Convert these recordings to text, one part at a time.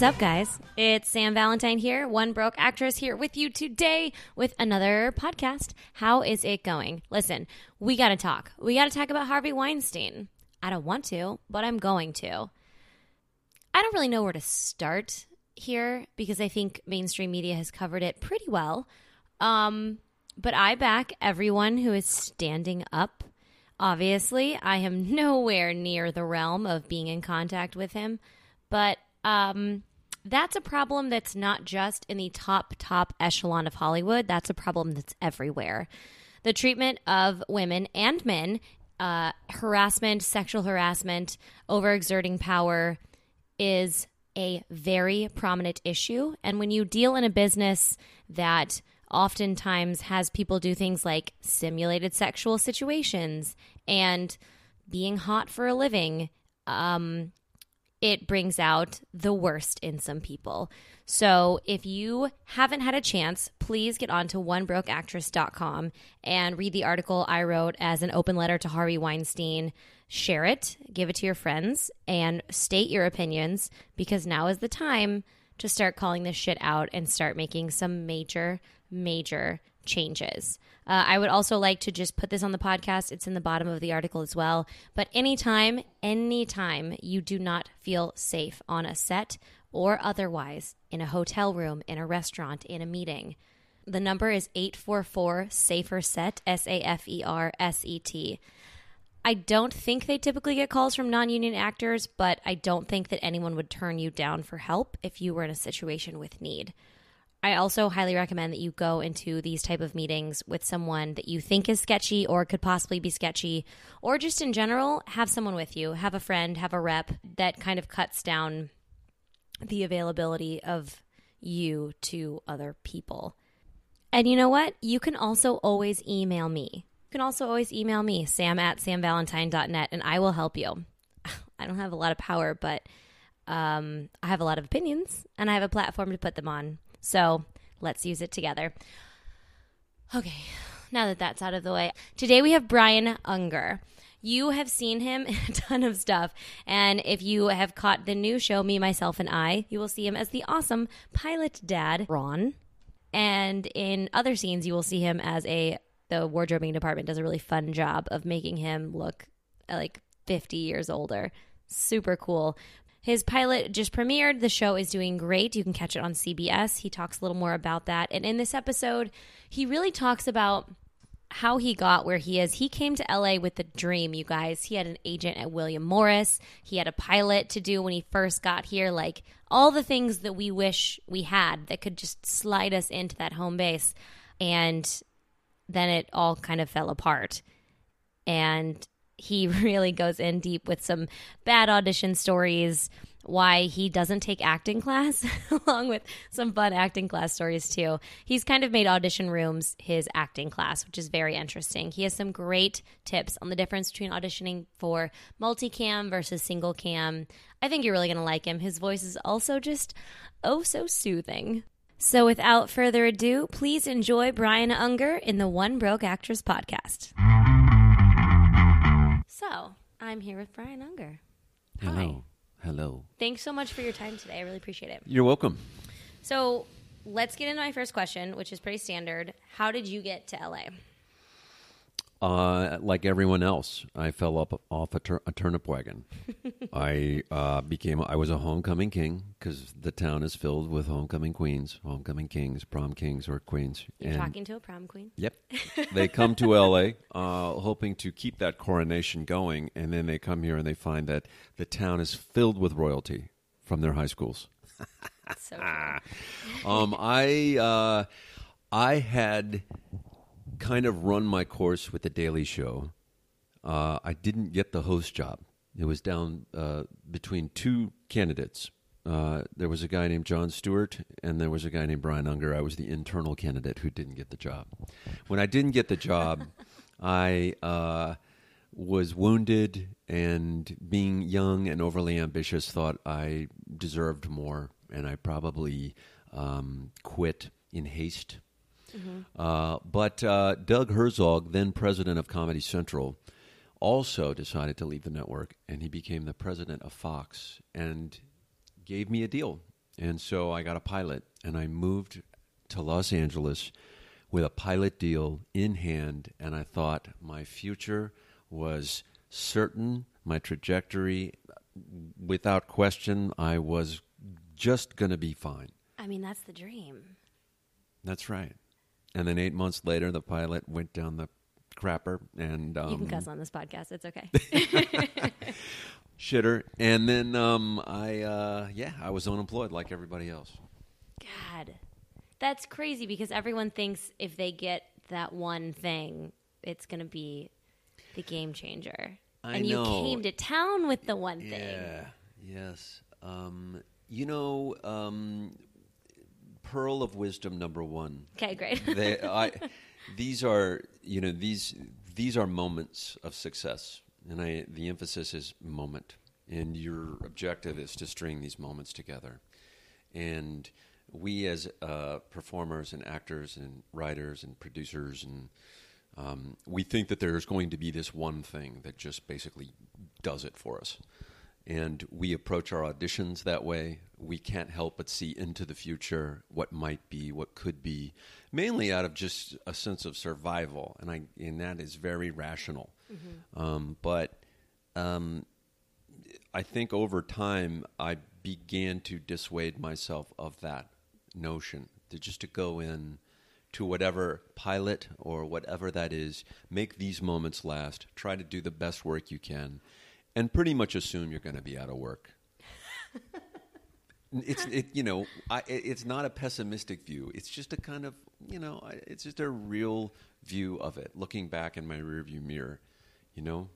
What's up, guys? It's Sam Valentine here, one broke actress here with you today with another podcast. How is it going? Listen, we got to talk. We got to talk about Harvey Weinstein. I don't want to, but I'm going to. I don't really know where to start here because I think mainstream media has covered it pretty well. Um, but I back everyone who is standing up. Obviously, I am nowhere near the realm of being in contact with him, but um, that's a problem that's not just in the top, top echelon of Hollywood. That's a problem that's everywhere. The treatment of women and men, uh, harassment, sexual harassment, overexerting power is a very prominent issue. And when you deal in a business that oftentimes has people do things like simulated sexual situations and being hot for a living, um, it brings out the worst in some people. So if you haven't had a chance, please get on to onebrokeactress.com and read the article I wrote as an open letter to Harvey Weinstein. Share it, give it to your friends, and state your opinions because now is the time to start calling this shit out and start making some major, major changes. Uh, I would also like to just put this on the podcast. It's in the bottom of the article as well. But anytime, anytime you do not feel safe on a set or otherwise in a hotel room, in a restaurant, in a meeting, the number is 844 SAFER SET, S A F E R S E T. I don't think they typically get calls from non union actors, but I don't think that anyone would turn you down for help if you were in a situation with need. I also highly recommend that you go into these type of meetings with someone that you think is sketchy or could possibly be sketchy or just in general have someone with you, have a friend, have a rep that kind of cuts down the availability of you to other people. And you know what? You can also always email me. You can also always email me, sam at samvalentine.net, and I will help you. I don't have a lot of power, but um, I have a lot of opinions and I have a platform to put them on. So let's use it together. Okay, now that that's out of the way, today we have Brian Unger. You have seen him in a ton of stuff. And if you have caught the new show, Me, Myself, and I, you will see him as the awesome pilot dad, Ron. And in other scenes, you will see him as a, the wardrobing department does a really fun job of making him look like 50 years older. Super cool. His pilot just premiered. The show is doing great. You can catch it on CBS. He talks a little more about that. And in this episode, he really talks about how he got where he is. He came to LA with the dream, you guys. He had an agent at William Morris. He had a pilot to do when he first got here. Like all the things that we wish we had that could just slide us into that home base. And then it all kind of fell apart. And he really goes in deep with some bad audition stories, why he doesn't take acting class, along with some fun acting class stories too. He's kind of made audition rooms his acting class, which is very interesting. He has some great tips on the difference between auditioning for multicam versus single cam. I think you're really going to like him. His voice is also just oh so soothing. So without further ado, please enjoy Brian Unger in the One Broke Actress podcast. So, I'm here with Brian Unger. Hello. Hi. Hello. Thanks so much for your time today. I really appreciate it. You're welcome. So, let's get into my first question, which is pretty standard. How did you get to LA? Uh, like everyone else, I fell up off a, tur- a turnip wagon. I uh, became I was a homecoming king because the town is filled with homecoming queens, homecoming kings, prom kings or queens. You're and talking to a prom queen. Yep, they come to L.A. Uh, hoping to keep that coronation going, and then they come here and they find that the town is filled with royalty from their high schools. So um, I uh, I had kind of run my course with the Daily Show. Uh, I didn't get the host job. It was down uh, between two candidates. Uh, there was a guy named Jon Stewart, and there was a guy named Brian Unger. I was the internal candidate who didn't get the job. When I didn't get the job, I uh, was wounded and being young and overly ambitious thought I deserved more and I probably um, quit in haste. Uh, but uh, Doug Herzog, then president of Comedy Central, also decided to leave the network and he became the president of Fox and gave me a deal. And so I got a pilot, and I moved to Los Angeles with a pilot deal in hand, and I thought my future was certain, my trajectory, without question, I was just going to be fine. I mean, that's the dream. That's right. And then eight months later, the pilot went down the crapper, and um, you can cuss on this podcast. It's okay. shitter. And then um, I, uh, yeah, I was unemployed like everybody else. God, that's crazy because everyone thinks if they get that one thing, it's going to be the game changer. I and you know. came to town with the one thing. Yeah. Yes. Um, you know, um, pearl of wisdom number one. Okay, great. they, I, these are you know these these are moments of success, and I the emphasis is moment, and your objective is to string these moments together, and we as uh, performers and actors and writers and producers and um, we think that there's going to be this one thing that just basically does it for us. And we approach our auditions that way. We can't help but see into the future what might be, what could be, mainly out of just a sense of survival. And, I, and that is very rational. Um, but um, I think over time, I began to dissuade myself of that notion to just to go in to whatever pilot or whatever that is, make these moments last, try to do the best work you can, and pretty much assume you're going to be out of work. it's it, you know I, it's not a pessimistic view. It's just a kind of you know it's just a real view of it. Looking back in my rearview mirror, you know,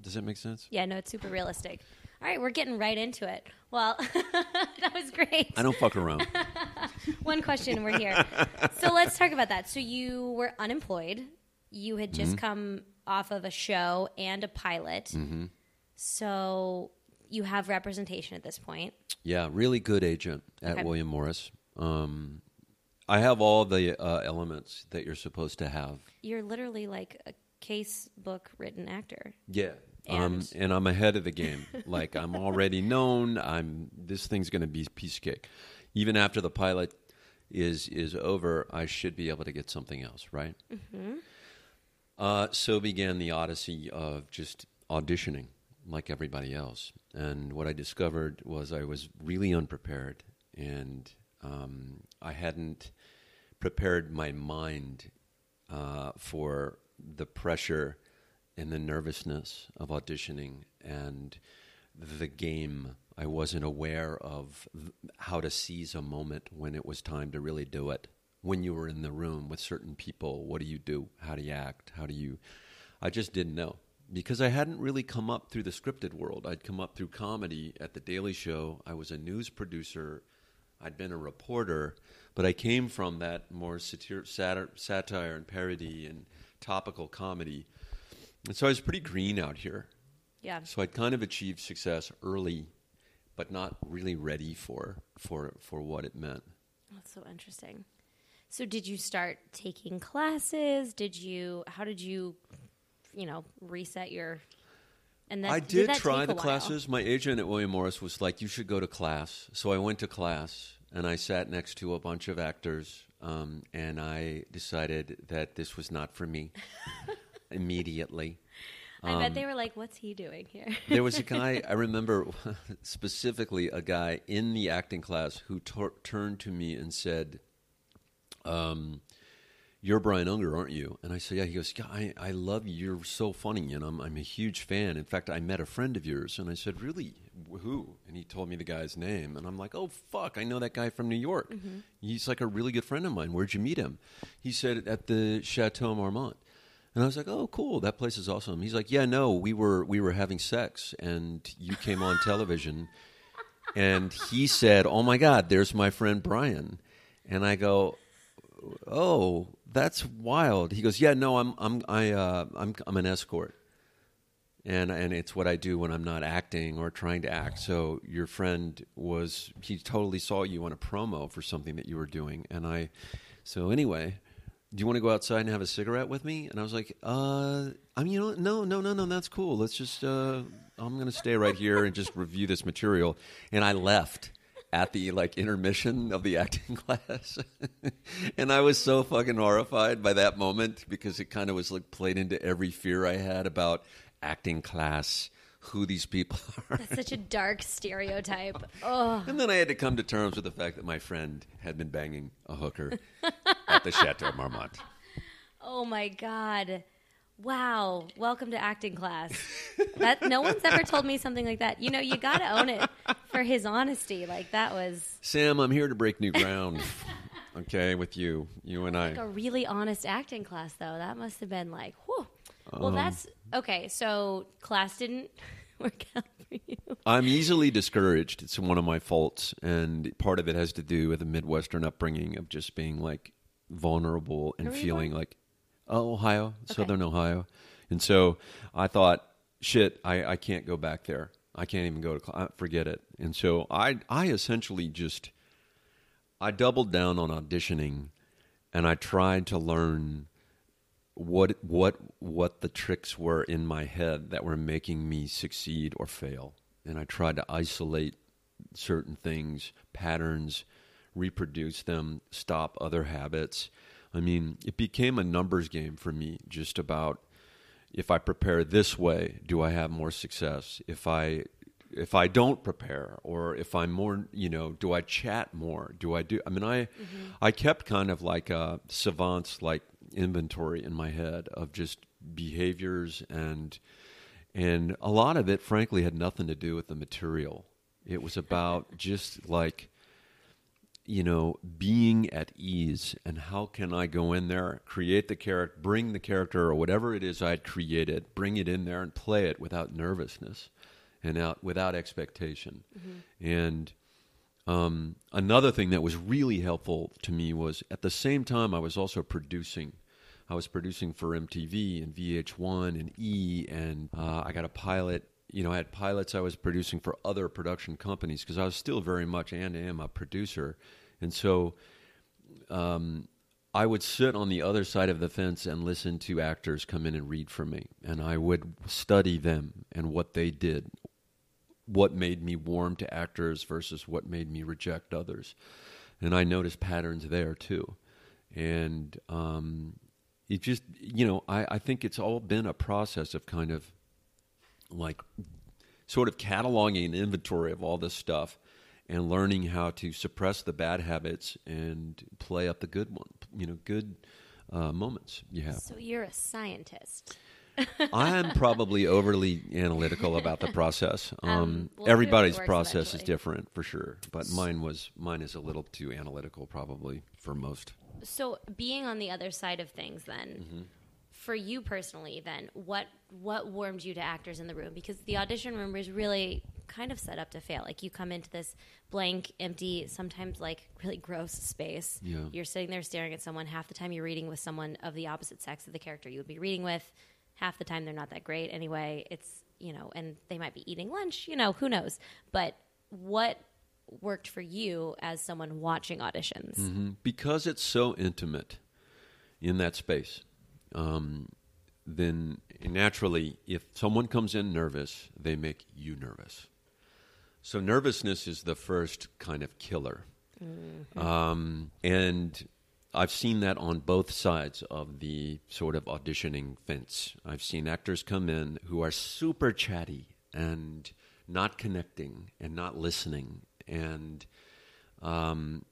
does that make sense? yeah, no, it's super realistic. All right, we're getting right into it. Well, that was great. I don't fuck around. One question, we're here. so let's talk about that. So you were unemployed. You had just mm-hmm. come off of a show and a pilot. Mm-hmm. So you have representation at this point. Yeah, really good agent at Okay. William Morris. Um, I have all the uh, elements that you're supposed to have. You're literally like a case book written actor. Yeah. Um, And- and I'm ahead of the game. like I'm already known. I'm this thing's going to be piece cake. Even after the pilot is is over, I should be able to get something else, right? Uh, so began the odyssey of just auditioning like everybody else. And what I discovered was I was really unprepared, and um, I hadn't prepared my mind uh, for the pressure and the nervousness of auditioning and the game. I wasn't aware of how to seize a moment when it was time to really do it. When you were in the room with certain people, what do you do? How do you act? How do you. I just didn't know because I hadn't really come up through the scripted world. I'd come up through comedy at The Daily Show. I was a news producer. I'd been a reporter, but I came from that more satir- satir- satire and parody and topical comedy. And so I was pretty green out here. Yeah. So I'd kind of achieved success early, but not really ready for for for what it meant. That's so interesting. So did you start taking classes? Did you how did you you know, reset your and that I did did try the classes. My agent at William Morris was like, "You should go to class." So I went to class, and I sat next to a bunch of actors, um, and I decided that this was not for me immediately. I Um, bet they were like, What's he doing here? There was a guy I remember specifically a guy in the acting class who tur turned to me and said, um, "You're Brian Unger, aren't you?" And I said, "Yeah." He goes, "Yeah, I, I love you. You're so funny, and I'm I'm a huge fan. In fact, I met a friend of yours." And I said, "Really? Who?" And he told me the guy's name, and I'm like, "Oh fuck, I know that guy from New York. Mm-hmm. He's like a really good friend of mine. Where'd you meet him?" He said, "At the Chateau Marmont." And I was like, "Oh, cool! That place is awesome." He's like, "Yeah, no, we were we were having sex, and you came on television." and he said, "Oh my God, there's my friend Brian." And I go, "Oh, that's wild." He goes, "Yeah, no, I'm I'm I uh, I'm I'm an escort." And and it's what I do when I'm not acting or trying to act. So your friend was he totally saw you on a promo for something that you were doing, and I. So anyway, do you want to go outside and have a cigarette with me? And I was like, uh, I mean, you know, no, no, no, no, that's cool. Let's just, uh, I'm going to stay right here and just review this material. And I left. At the like intermission of the acting class, and I was so fucking horrified by that moment because it kind of was like played into every fear I had about acting class, who these people are. That's such a dark stereotype. Oh, And then I had to come to terms with the fact that my friend had been banging a hooker at the Chateau Marmont. oh my god. Wow. Welcome to acting class. That no one's ever told me something like that. You know, you got to own it for his honesty. Like that was Sam, I'm here to break new ground. Okay, with you, you and like a I. really honest acting class though. That must have been like, whew. Well, Um, that's okay. So class didn't work out for you. I'm easily discouraged. It's one of my faults, and part of it has to do with a Midwestern upbringing of just being like vulnerable and feeling like, oh, Ohio, Southern Ohio, and so I thought, shit, I, I can't go back there. I can't even go to class. Forget it. And so I I essentially just I doubled down on auditioning, and I tried to learn what what what the tricks were in my head that were making me succeed or fail and i tried to isolate certain things patterns reproduce them stop other habits i mean it became a numbers game for me just about if i prepare this way do i have more success? If i if i don't prepare or if i'm more you know do i chat more? Do i do i mean i mm-hmm. i kept kind of like a savant's like inventory in my head of just behaviors and and a lot of it frankly had nothing to do with the material. It was about just like you know being at ease and how can i go in there create the character bring the character or whatever it is i'd created bring it in there and play it without nervousness and out without expectation and um, another thing that was really helpful to me was at the same time I was also producing. I was producing for MTV and VH1 and E, and uh, I got a pilot. You know, I had pilots I was producing for other production companies because I was still very much and am a producer, and so um, I would sit on the other side of the fence and listen to actors come in and read for me, and I would study them and what they did, what made me warm to actors versus what made me reject others. And I noticed patterns there too. And um, it just, you know, I, I think it's all been a process of kind of like sort of cataloging an inventory of all this stuff and learning how to suppress the bad habits and play up the good one, you know, good uh, moments you have. So you're a scientist. I am probably overly analytical about the process. Um, Um, we'll see if it everybody's process is different for sure, but mine was mine is a little too analytical probably for most. So being on the other side of things then Mm-hmm. For you personally then what what warmed you to actors in the room? Because the audition room is really kind of set up to fail. Like you come into this blank empty sometimes like really gross space. Yeah. you're sitting there staring at someone. Half the time you're reading with someone of the opposite sex of the character you would be reading with. Half the time they're not that great anyway. It's you know and they might be eating lunch you know who knows? But what worked for you as someone watching auditions? Mhm. Because it's so intimate in that space, um, then naturally, if someone comes in nervous, they make you nervous. So nervousness is the first kind of killer. Um, and I've seen that on both sides of the sort of auditioning fence. I've seen actors come in who are super chatty and not connecting and not listening. And, um,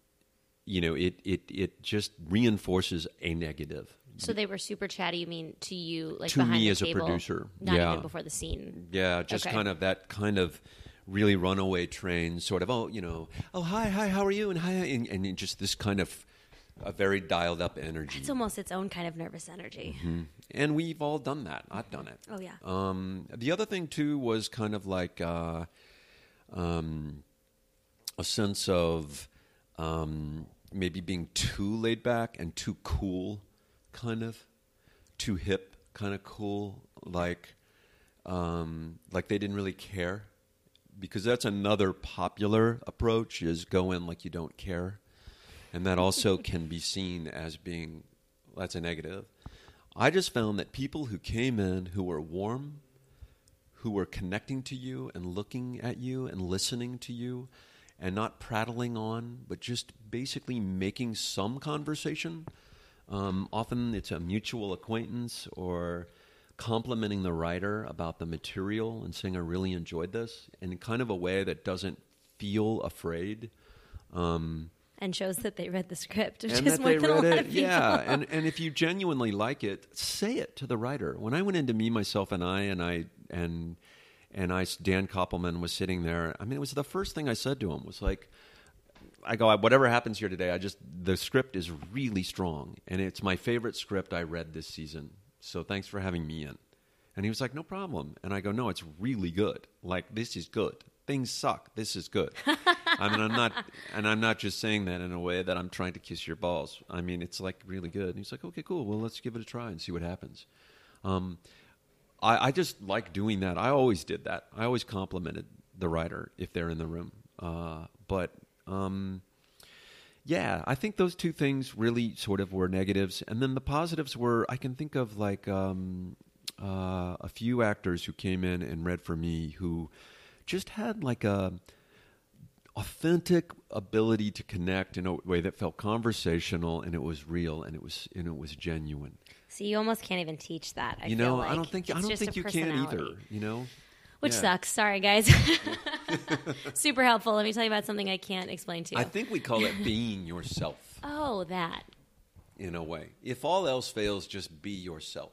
you know, it, it, it just reinforces a negative. So they were super chatty. You mean to you, like To behind me the as a table, producer, not yeah. even before the scene. Yeah, just Okay. kind of that kind of really runaway train sort of, oh, you know, oh, hi, hi, how are you? And hi, and, and just this kind of a very dialed up energy. It's almost its own kind of nervous energy. and we've all done that. I've done it. Oh yeah. Um, the other thing too was kind of like uh, um, a sense of um, maybe being too laid back and too cool, kind of too hip, kind of cool, like um, like they didn't really care, because that's another popular approach is go in like you don't care, and that also can be seen as being that's a negative. I just found that people who came in who were warm, who were connecting to you and looking at you and listening to you, and not prattling on, but just basically making some conversation. Um, often it's a mutual acquaintance or complimenting the writer about the material and saying, I really enjoyed this, in kind of a way that doesn't feel afraid. Um, and shows that they read the script, which is more they than a lot it. of people. Yeah, and and if you genuinely like it, say it to the writer. When I went into me, myself, and I, and I and and I, Dan Kopelman was sitting there. I mean, it was the first thing I said to him was like, I go, whatever happens here today, I just the script is really strong, and it's my favorite script I read this season. So thanks for having me in. And he was like, no problem. And I go, no, it's really good. Like this is good. Things suck. This is good. I mean, I'm not, and I'm not just saying that in a way that I'm trying to kiss your balls. I mean, it's like really good. And he's like, okay, cool. Well, let's give it a try and see what happens. Um, I, I just like doing that. I always did that. I always complimented the writer if they're in the room. Uh, but um, yeah, I think those two things really sort of were negatives, and then the positives were I can think of like um, uh, a few actors who came in and read for me who just had like a authentic ability to connect in a way that felt conversational and it was real and it was and it was genuine. So you almost can't even teach that. I you know, like. I don't think I don't think you can either. You know, Which Yeah. sucks. Sorry, guys. Super helpful. Let me tell you about something I can't explain to you. I think we call it being yourself oh, that. in a way. If all else fails, just be yourself.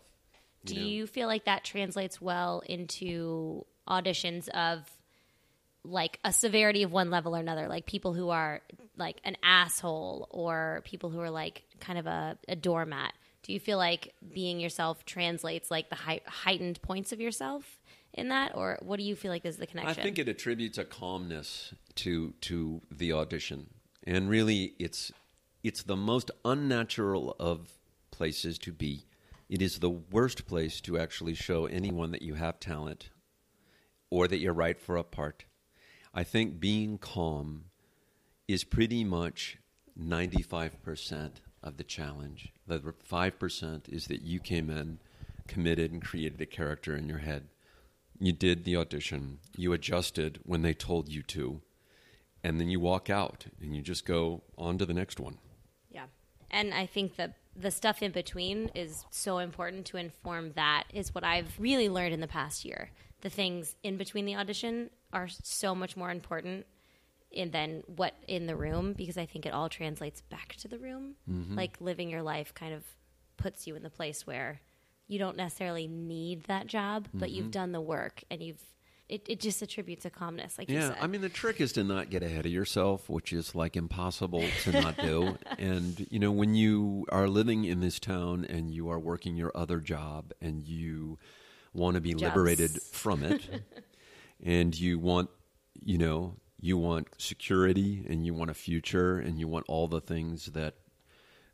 Do know? you feel like that translates well into auditions of like a severity of one level or another? Like people who are like an asshole or people who are like kind of a, a doormat. Do you feel like being yourself translates like the hei- heightened points of yourself in that, or what do you feel like is the connection? I think it attributes a calmness to to the audition, and really, it's it's the most unnatural of places to be. It is the worst place to actually show anyone that you have talent or that you're right for a part. I think being calm is pretty much 95% of the challenge. The 5% is that you came in, committed, and created a character in your head. You did the audition, you adjusted when they told you to, and then you walk out and you just go on to the next one. Yeah. And I think that the stuff in between is so important to inform that is what I've really learned in the past year. The things in between the audition are so much more important in than what in the room because I think it all translates back to the room. Mm-hmm. Like living your life kind of puts you in the place where you don't necessarily need that job, but you've done the work and you've it, it just attributes a calmness, like you Yeah, said. I mean the trick is to not get ahead of yourself, which is like impossible to not do. and you know, when you are living in this town and you are working your other job and you want to be Jobs. liberated from it and you want, you know, you want security and you want a future and you want all the things that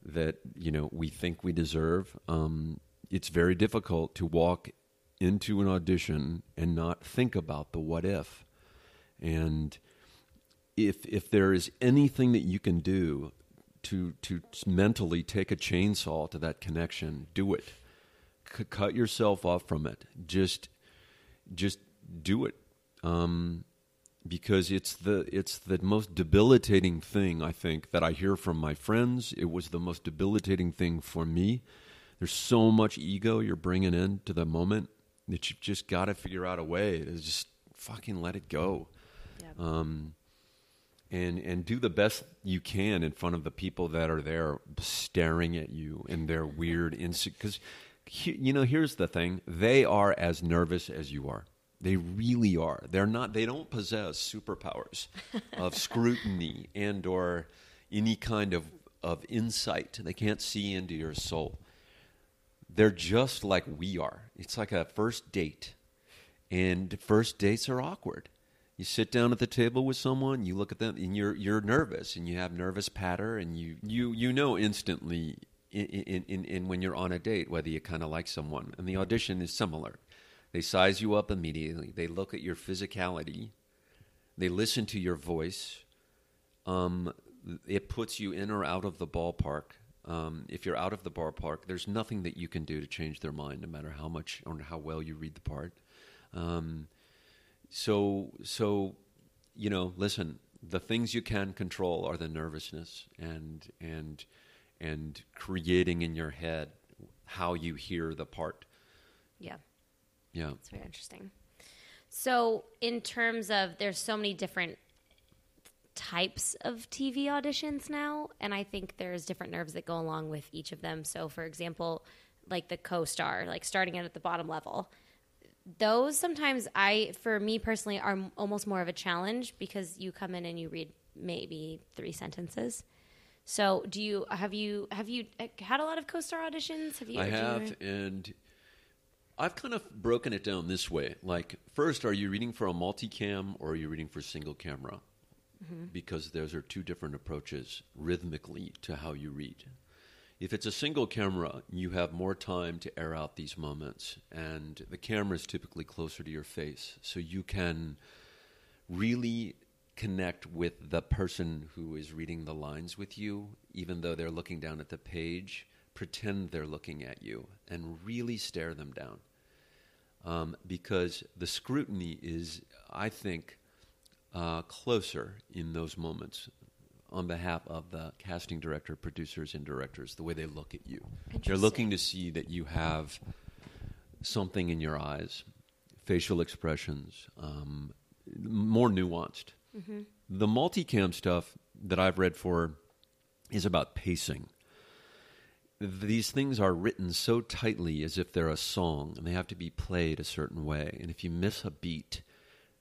that you know we think we deserve. Um, it's very difficult to walk into an audition and not think about the what if. And if if there is anything that you can do to to mentally take a chainsaw to that connection, do it. C- cut yourself off from it. Just just do it. Um, because it's the it's the most debilitating thing I think that I hear from my friends. It was the most debilitating thing for me. There's so much ego you're bringing into the moment that you've just got to figure out a way to just fucking let it go, um, and and do the best you can in front of the people that are there staring at you and their weird insecure. Because you know, here's the thing: they are as nervous as you are. They really are. They're not. They don't possess superpowers of scrutiny and or any kind of of insight. They can't see into your soul. They're just like we are. It's like a first date, and first dates are awkward. You sit down at the table with someone, you look at them, and you're you're nervous, and you have nervous patter, and you you you know instantly in in, in, in when you're on a date whether you kind of like someone. And the audition is similar. They size you up immediately. They look at your physicality. They listen to your voice. Um, it puts you in or out of the ballpark. Um, if you're out of the ballpark, there's nothing that you can do to change their mind, no matter how much or how well you read the part. Um, so, so you know, listen. the things you can control are the nervousness and and and creating in your head how you hear the part. Yeah. Yeah. It's very interesting. So, in terms of there's so many different types of TV auditions now, and I think there's different nerves that go along with each of them. So, for example, like the co-star, like starting out at the bottom level, those sometimes I, for me personally, are almost more of a challenge because you come in and you read maybe three sentences. So, do you have you have you uh, had a lot of co-star auditions? Have you? I do you- have, and I've kind of broken it down this way. Like, first, are you reading for a multicam or are you reading for single camera? Because those are two different approaches rhythmically to how you read. If it's a single camera, you have more time to air out these moments, and the camera is typically closer to your face, so you can really connect with the person who is reading the lines with you, even though they're looking down at the page. Pretend they're looking at you and really stare them down. Um, because the scrutiny is, I think, uh, closer in those moments on behalf of the casting director, producers, and directors, the way they look at you. They're looking to see that you have something in your eyes, facial expressions, um, more nuanced. The multicam stuff that I've read for is about pacing. These things are written so tightly as if they're a song and they have to be played a certain way. And if you miss a beat,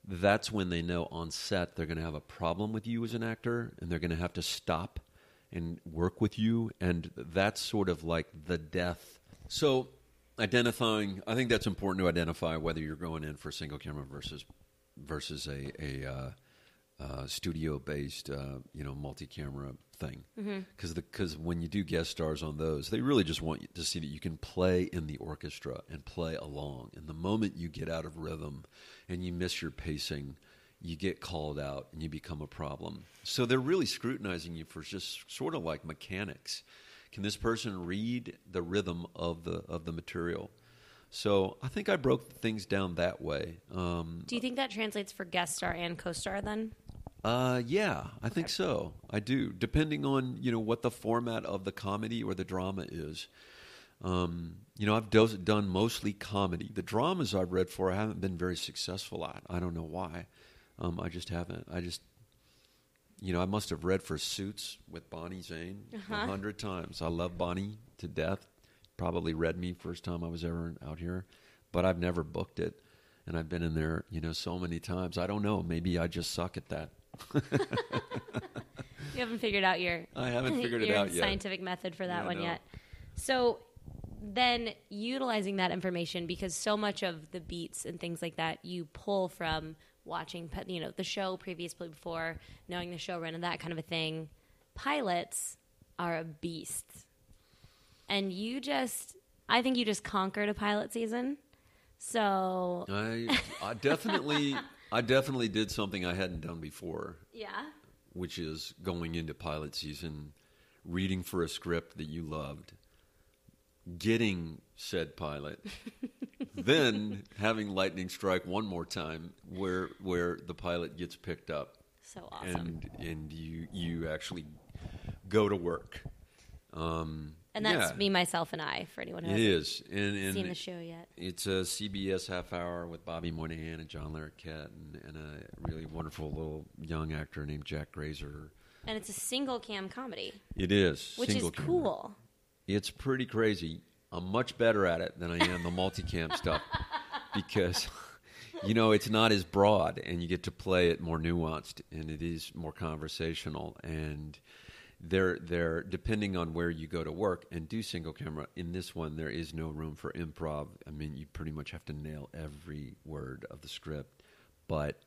that's when they know on set they're going to have a problem with you as an actor and they're going to have to stop and work with you. And that's sort of like the death. So, identifying, I think that's important to identify whether you're going in for single camera versus versus a, a uh, uh, studio based, uh, you know, multi camera thing. Because because when you do guest stars on those, they really just want you to see that you can play in the orchestra and play along. And the moment you get out of rhythm and you miss your pacing, you get called out and you become a problem. So they're really scrutinizing you for just sort of like mechanics. Can this person read the rhythm of the of the material? So I think I broke things down that way. Um, Do you think that translates for guest star and co-star then? Uh, yeah, I think so. I do, depending on you know what the format of the comedy or the drama is. Um, you know, I've do- done mostly comedy. The dramas I've read for, I haven't been very successful at. I don't know why. Um, I just haven't. I just, you know, I must have read for Suits with Bonnie Zane a Uh-huh. hundred times. I love Bonnie to death. Probably read me first time I was ever out here, but I've never booked it, and I've been in there, you know, so many times. I don't know. Maybe I just suck at that. You haven't figured out your I haven't figured it out yet. scientific method for that Yeah, one no. yet. So then utilizing that information because so much of the beats and things like that you pull from watching you know the show previously before knowing the showrunner that kind of a thing pilots are a beast and you just i think you just conquered a pilot season so I, I definitely, I definitely did something I hadn't done before, yeah. Which is going into pilot season, reading for a script that you loved, getting said pilot, then having lightning strike one more time, where where the pilot gets picked up, so awesome. And and you you actually go to work. Um, and that's yeah, me myself and i for anyone who It hasn't is, and, and seen the show yet. It's a CBS half hour with Bobby Moynihan and John Larroquette and, and a really wonderful little young actor named Jack Grazer. and it's a single cam comedy. It is, which is camera. cool. It's pretty crazy. I'm much better at it than I am the multicam stuff because you know it's not as broad and you get to play it more nuanced and it is more conversational. And they're they're depending on where you go to work and do single camera in this one there is no room for improv i mean you pretty much have to nail every word of the script but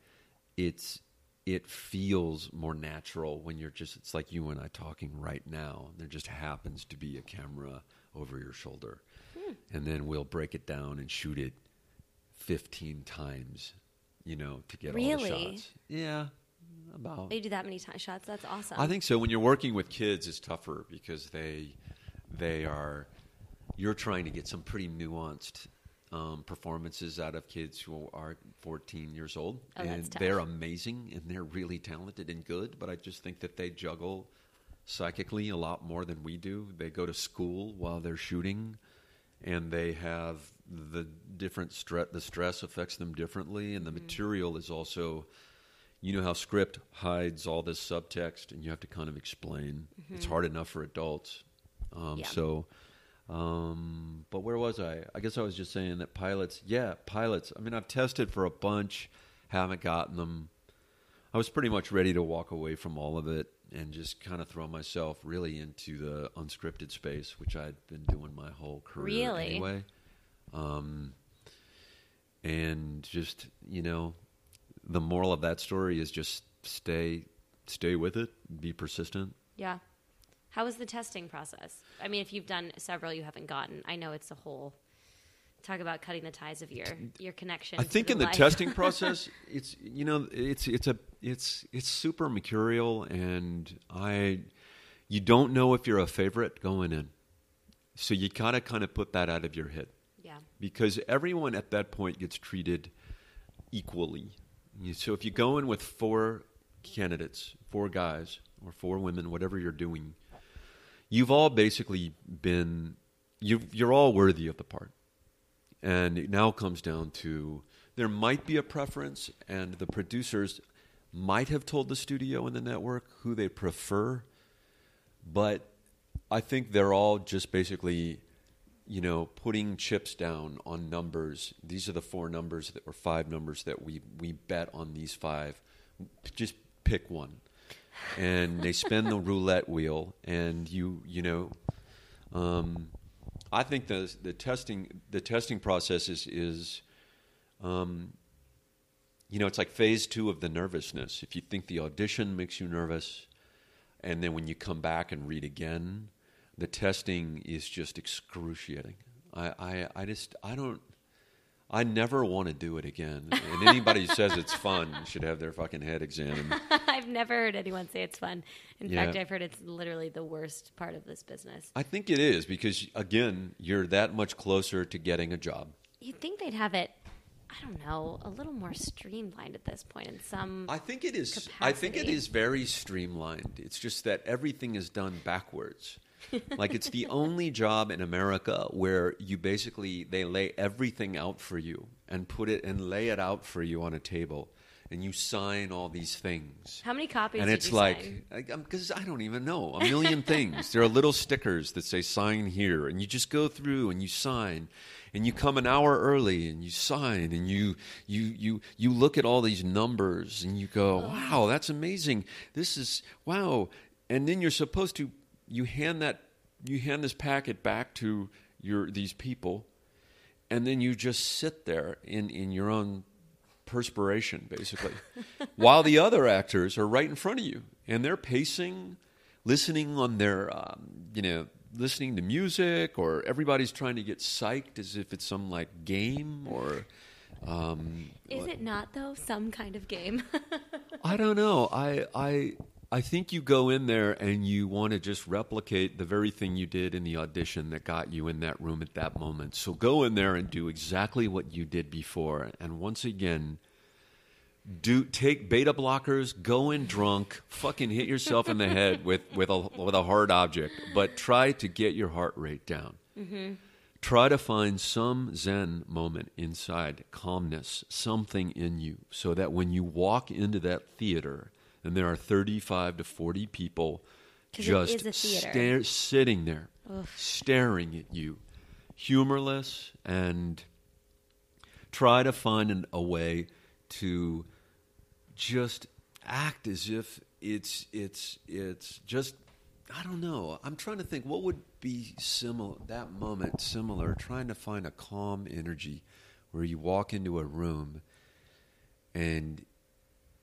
it's it feels more natural when you're just it's like you and I talking right now. There just happens to be a camera over your shoulder. Hmm. And then we'll break it down and shoot it 15 times, you know, to get all the shots. Yeah, about. They do that many time shots. That's awesome. I think so. When you're working with kids, it's tougher because they they are you're trying to get some pretty nuanced um, performances out of kids who are 14 years old, Oh, and they're amazing and they're really talented and good. But I just think that they juggle psychically a lot more than we do. They go to school while they're shooting, and they have the different stress. The stress affects them differently, and the Mm-hmm. material is also. You know how script hides all this subtext, and you have to kind of explain. It's hard enough for adults. Um, Mm-hmm. Yeah. So, um, but where was I? I guess I was just saying that pilots, yeah, pilots. I mean, I've tested for a bunch, haven't gotten them. I was pretty much ready to walk away from all of it and just kind of throw myself really into the unscripted space, which I'd been doing my whole career Really? anyway. Um, and just you know, the moral of that story is just stay, stay with it, be persistent. Yeah. How was the testing process? I mean, if you've done several you haven't gotten, I know it's a whole talk about cutting the ties of your your connection. I think in the testing process, it's you know it's it's a it's it's super mercurial, and I you don't know if you're a favorite going in, so you gotta kind of put that out of your head yeah. because everyone at that point gets treated equally. So if you go in with four candidates, four guys or four women, whatever you're doing, you've all basically been you you're all worthy of the part. And it now comes down to there might be a preference, and the producers might have told the studio and the network who they prefer, but I think they're all just basically, you know, putting chips down on numbers. These are the four numbers that, or five numbers that we we bet on these five. Just pick one, and they spin the roulette wheel, and you you know. Um, I think the the testing the testing process is is, um, you know, it's like phase two of the nervousness. If you think the audition makes you nervous, and then when you come back and read again, the testing is just excruciating. I I, I just I don't. I never want to do it again. And anybody who says it's fun should have their fucking head examined. I've never heard anyone say it's fun. In Yeah. fact, I've heard it's literally the worst part of this business. I think it is because again, you're that much closer to getting a job. You'd think they'd have it, I don't know, a little more streamlined at this point in some. I think it is. I think it capacity. is very streamlined. It's just that everything is done backwards. like it's the only job in America where you basically they lay everything out for you and put it and lay it out for you on a table, and you sign all these things. How many copies and it's like because I don't even know a million things. There are little stickers that say "sign here," and you just go through and you sign, and you come an hour early and you sign, and you you you you look at all these numbers and you go, oh. "Wow, that's amazing! This is wow!" And then you're supposed to you hand that you hand this packet back to your these people, and then you just sit there in in your own perspiration, basically, while the other actors are right in front of you and they're pacing, listening on their, um, you know, listening to music, or everybody's trying to get psyched as if it's some like game or. Um, Is it not, though, some kind of game? I don't know. I I I think you go in there and you want to just replicate the very thing you did in the audition that got you in that room at that moment. So go in there and do exactly what you did before. And once again, do take beta blockers, go in drunk, fucking hit yourself in the head with with a with a hard object, but try to get your heart rate down. Mm-hmm. Try to find some Zen moment inside, calmness, something in you, so that when you walk into that theater and there are 35 to 40 people just stare, sitting there, staring at you, humorless, and try to find an, a way to just act as if it's it's it's just I don't know. I'm trying to think what would be similar that moment similar trying to find a calm energy where you walk into a room and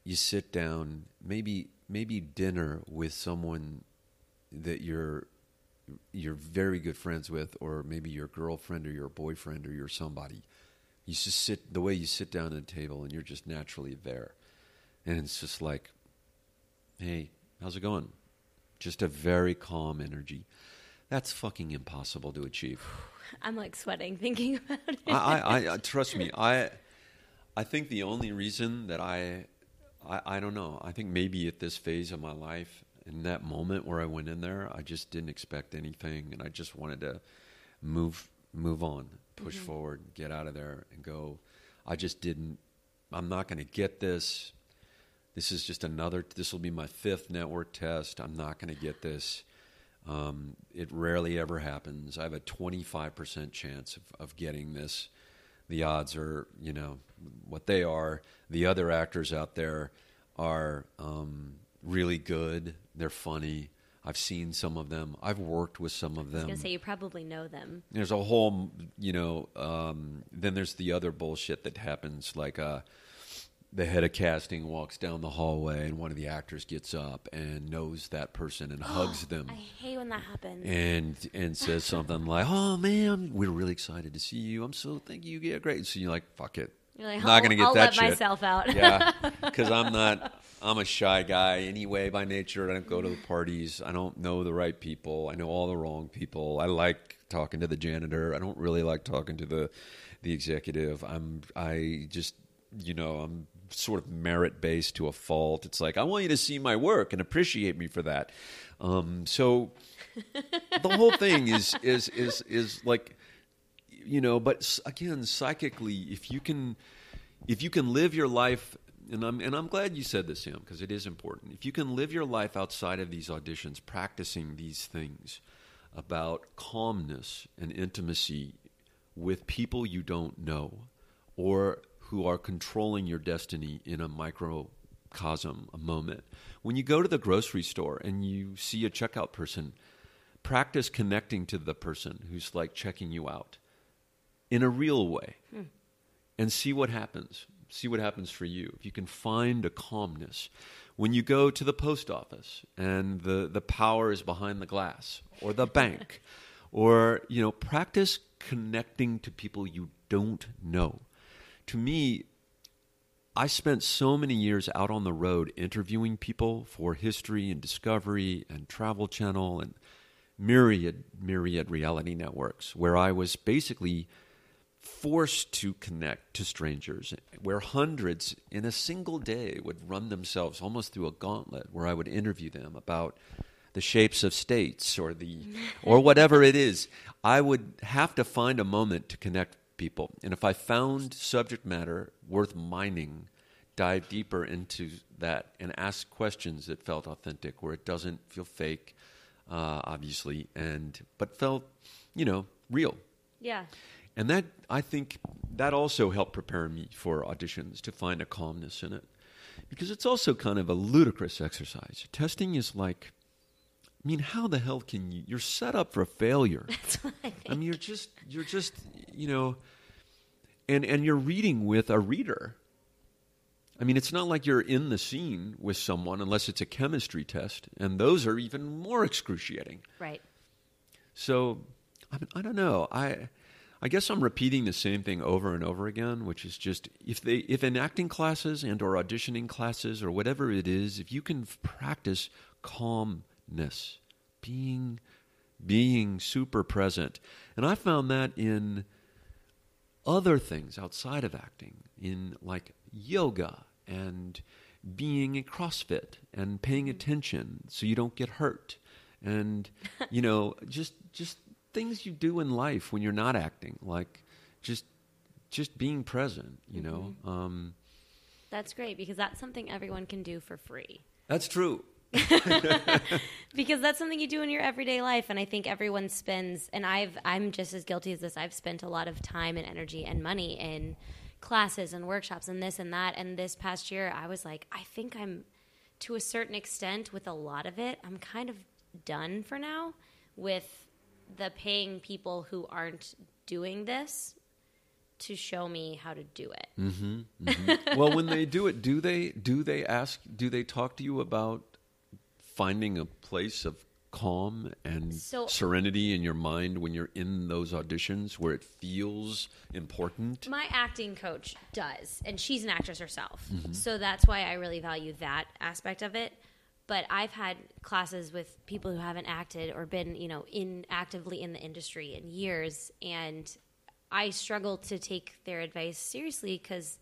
you sit down maybe maybe dinner with someone that you're you're very good friends with or maybe your girlfriend or your boyfriend or your somebody you just sit the way you sit down at a table and you're just naturally there and it's just like hey how's it going just a very calm energy that's fucking impossible to achieve I'm like sweating thinking about it. I, I, I trust me. I, I think the only reason that I, I, I don't know. I think maybe at this phase of my life, in that moment where I went in there, I just didn't expect anything, and I just wanted to move, move on, push Mm-hmm. forward, get out of there, and go. I just didn't. I'm not going to get this. This is just another. This will be my fifth network test. I'm not going to get this. Um, it rarely ever happens. I have a 25% chance of, of getting this. The odds are, you know, what they are. The other actors out there are um, really good. They're funny. I've seen some of them. I've worked with some of I was them. gonna say you probably know them. There's a whole, you know, um, then there's the other bullshit that happens, like uh, the head of casting walks down the hallway and one of the actors gets up and knows that person and hugs them I hate when that happens. and and says something like, "Oh man, we're really excited to see you. I'm so thank you. Yeah, great." So you're like, "Fuck it, You're like, not gonna get I'll that let shit." myself out. yeah, because I'm not. I'm a shy guy anyway by nature. I don't go to the parties. I don't know the right people. I know all the wrong people. I like talking to the janitor. I don't really like talking to the the executive. I'm. I just. You know, I'm sort of merit based to a fault. It's like I want you to see my work and appreciate me for that. Um, so the whole thing is is is is like you know but again psychically if you can if you can live your life and I'm and I'm glad you said this Sam because it is important. If you can live your life outside of these auditions practicing these things about calmness and intimacy with people you don't know or who are controlling your destiny in a microcosm a moment. When you go to the grocery store and you see a checkout person practice connecting to the person who's like checking you out in a real way hmm. and see what happens. See what happens for you. If you can find a calmness when you go to the post office and the, the power is behind the glass or the bank or, you know, practice connecting to people you don't know. To me, I spent so many years out on the road interviewing people for History and Discovery and Travel Channel and myriad, myriad reality networks where I was basically forced to connect to strangers, where hundreds in a single day would run themselves almost through a gauntlet where I would interview them about the shapes of states or the or whatever it is. I would have to find a moment to connect people. And if I found subject matter worth mining, dive deeper into that and ask questions that felt authentic, where it doesn't feel fake, uh, obviously, and but felt, you know, real. Yeah. And that I think that also helped prepare me for auditions to find a calmness in it. Because it's also kind of a ludicrous exercise. Testing is like I mean, how the hell can you you're set up for failure. That's what I. I mean, you're just you're just, you know, and and you're reading with a reader. I mean, it's not like you're in the scene with someone unless it's a chemistry test, and those are even more excruciating. right. So, I, mean, I don't know. I, I guess I'm repeating the same thing over and over again, which is just if they, if in acting classes and or auditioning classes or whatever it is, if you can practice calmness, being, being super present, and I found that in other things outside of acting, in like yoga and being in CrossFit and paying attention so you don't get hurt, and you know just just things you do in life when you're not acting, like just just being present. You know, um, That's great because that's something everyone can do for free. that's true. because that's something you do in your everyday life and i think everyone spends and i've i'm just as guilty as this i've spent a lot of time and energy and money in classes and workshops and this and that and this past year i was like i think i'm to a certain extent with a lot of it i'm kind of done for now with the paying people who aren't doing this to show me how to do it well, when they do it, do they do they ask? Do they talk to you about finding a place of calm and So- serenity in your mind when you're in those auditions where it feels important? My acting coach does, and she's an actress herself. Mm-hmm. So that's why I really value that aspect of it. But I've had classes with people who haven't acted or been, you know, in actively in the industry in years, and I struggle to take their advice seriously because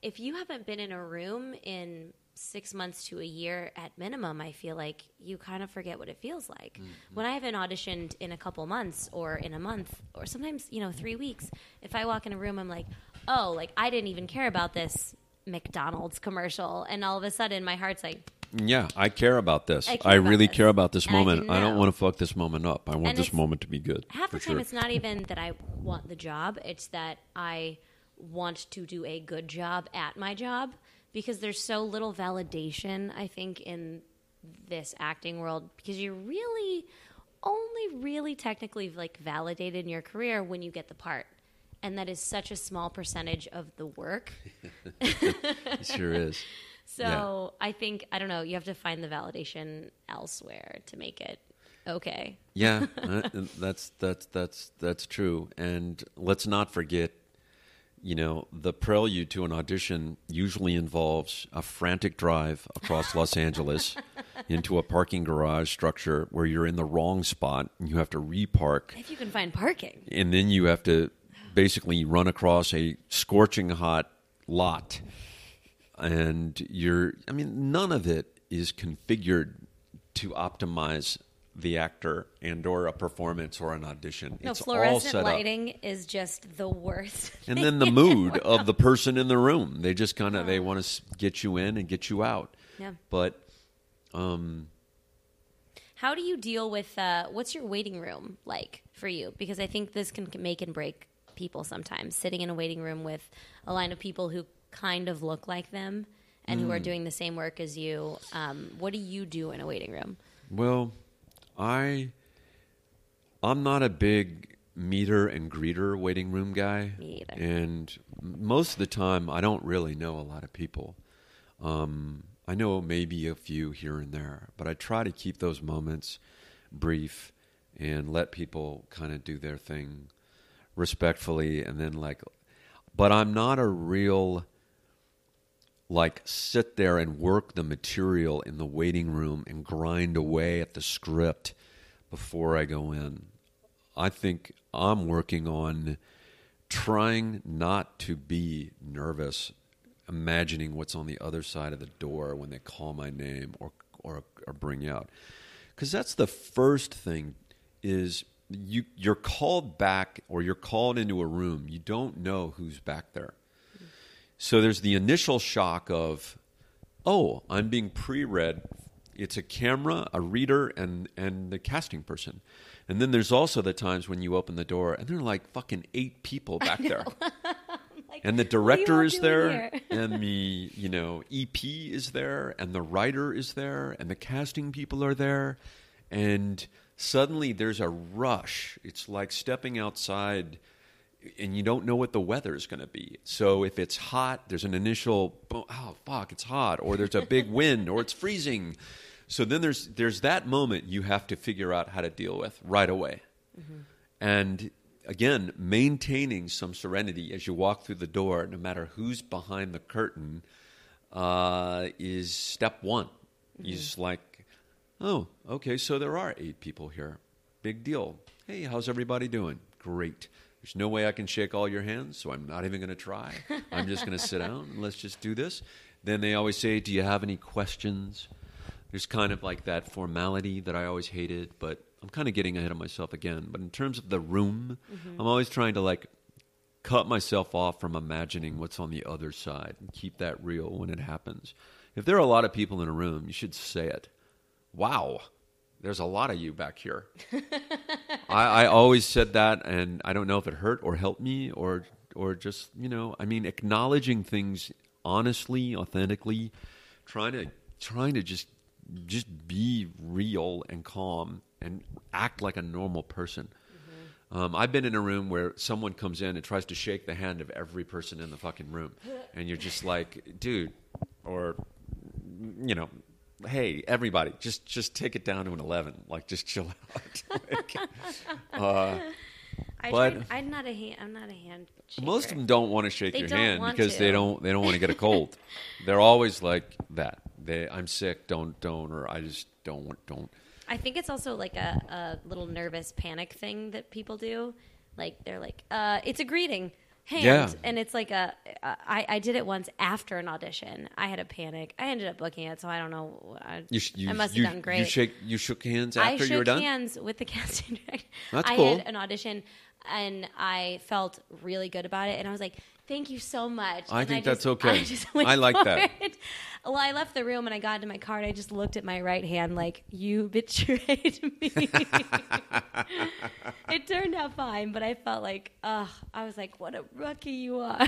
if you haven't been in a room in six months to a year at minimum, I feel like you kind of forget what it feels like. Mm-hmm. When I haven't auditioned in a couple months or in a month or sometimes, you know, three weeks, if I walk in a room, I'm like, oh, like I didn't even care about this McDonald's commercial. And all of a sudden my heart's like, yeah, I care about this. I, I really this. care about this and moment. I, I, don't want to fuck this moment up. I want and this moment to be good. Half the time, sure. it's not even that I want the job; it's that I want to do a good job at my job because there's so little validation. I think in this acting world because you're really only really technically like validated in your career when you get the part and that is such a small percentage of the work. it sure is. So yeah. I think I don't know. You have to find the validation elsewhere to make it okay. yeah, uh, that's that's that's that's true. And let's not forget, you know, the prelude to an audition usually involves a frantic drive across Los Angeles into a parking garage structure where you're in the wrong spot and you have to repark. If you can find parking, and then you have to basically run across a scorching hot lot and you're i mean none of it is configured to optimize the actor and or a performance or an audition. No, it's fluorescent lighting up. is just the worst. And then the mood of the person in the room. They just kind of they want to get you in and get you out. Yeah. But um how do you deal with uh, what's your waiting room like for you? Because I think this can make and break people sometimes. Sitting in a waiting room with a line of people who kind of look like them and mm. who are mm. doing the same work as you. Um, what do you do in a waiting room? Well, I I'm not a big meter and greeter waiting room guy. Me either. And most of the time, I don't really know a lot of people. Um, I know maybe a few here and there, but I try to keep those moments brief and let people kind of do their thing respectfully and then like but I'm not a real like sit there and work the material in the waiting room and grind away at the script before I go in. I think I'm working on trying not to be nervous, imagining what's on the other side of the door when they call my name or or, or bring out. Because that's the first thing is you you're called back or you're called into a room. You don't know who's back there. So there's the initial shock of, oh, I'm being pre-read. It's a camera, a reader, and and the casting person. And then there's also the times when you open the door and there are like fucking eight people back there. like, and the director is there and the you know ep is there and the writer is there and the casting people are there and suddenly there's a rush it's like stepping outside and you don't know what the weather is going to be. So if it's hot, there's an initial oh fuck, it's hot, or there's a big wind, or it's freezing. So then there's there's that moment you have to figure out how to deal with right away, mm-hmm. and again maintaining some serenity as you walk through the door, no matter who's behind the curtain, uh, is step one. Mm-hmm. Is like, oh, okay, so there are eight people here. Big deal. Hey, how's everybody doing? Great. There's no way I can shake all your hands, so I'm not even going to try. I'm just going to sit down and let's just do this. Then they always say, Do you have any questions? There's kind of like that formality that I always hated, but I'm kind of getting ahead of myself again. But in terms of the room, mm-hmm. I'm always trying to like cut myself off from imagining what's on the other side and keep that real when it happens. If there are a lot of people in a room, you should say it. Wow, there's a lot of you back here. I, I always said that, and I don't know if it hurt or helped me or or just you know, I mean, acknowledging things honestly, authentically, trying to trying to just just be real and calm and act like a normal person. Mm-hmm. Um, I've been in a room where someone comes in and tries to shake the hand of every person in the fucking room, and you're just like, dude, or you know, hey everybody just just take it down to an 11 like just chill out like, uh, I But- I'm not a hand. I'm not a hand. Shaker. Most of them don't want to shake They your hand because they don't they don't want to get a cold. They're always like that. They I'm sick, don't don't or I just don't want don't. I think it's also like a, a little nervous panic thing that people do. Like they're like, uh, it's a greeting hand, Yeah. and it's like a. I, I did it once after an audition. I had a panic. I ended up booking it, so I don't know. I, You, sh- you, I must you, have done great. You shake you shook hands I after shook you were done. hands with the casting director. That's I cool. had an audition, and I felt really good about it. And I was like, "Thank you so much." I And think just- that's okay. I, just I like that. it. Well, I left the room and I got into my car and I just looked at my right hand like, "You betrayed me." it turned out fine, but I felt like, ugh, I was like, "What a rookie you are."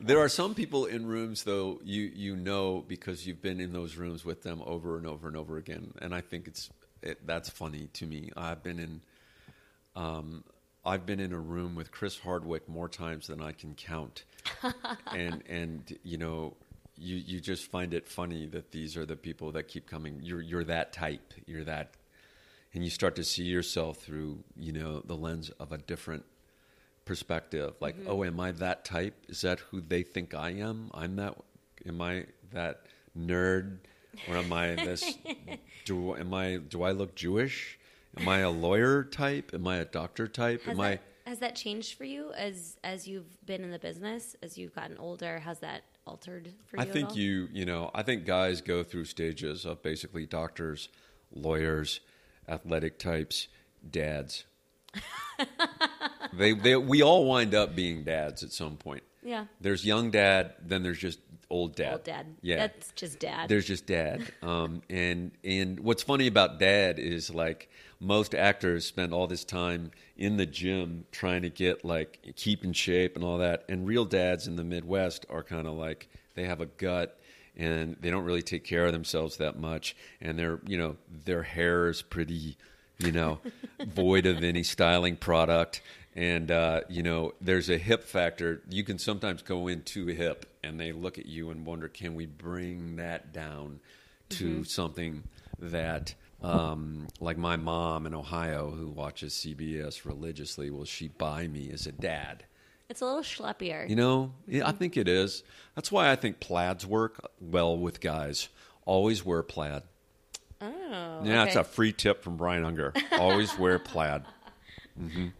There are some people in rooms though you you know because you've been in those rooms with them over and over and over again, and I think it's it, that's funny to me. I've been in um, I've been in a room with Chris Hardwick more times than I can count, and and you know you you just find it funny that these are the people that keep coming. You're you're that type. You're that, and you start to see yourself through you know the lens of a different perspective. Like mm-hmm. oh am i that type? Is that who they think i am? I'm that am i that nerd? Or am i this do am i do i look jewish am i a lawyer type am i a doctor type has, am i has that changed for you as as you've been in the business, as you've gotten older? Has that altered for you? I think you, you know, I think guys go through stages of basically doctors, lawyers, athletic types, dads. they, they, we all wind up being dads at some point. Yeah. There's young dad, then there's just old dad. Old dad. Yeah. That's just dad. There's just dad. Um, and and what's funny about dad is like most actors spend all this time in the gym trying to get like keep in shape and all that. And real dads in the Midwest are kind of like they have a gut and they don't really take care of themselves that much. And their you know their hair is pretty you know void of any styling product. And uh, you know, there's a hip factor. You can sometimes go in too hip, and they look at you and wonder, can we bring that down to something that, um, like my mom in Ohio, who watches CBS religiously, will she buy me as a dad? it's a little schleppier. You know, yeah, I think it is. That's why I think plaids work well with guys. Always wear plaid. oh, Yeah, okay. it's a free tip from Brian Unger. Always wear plaid.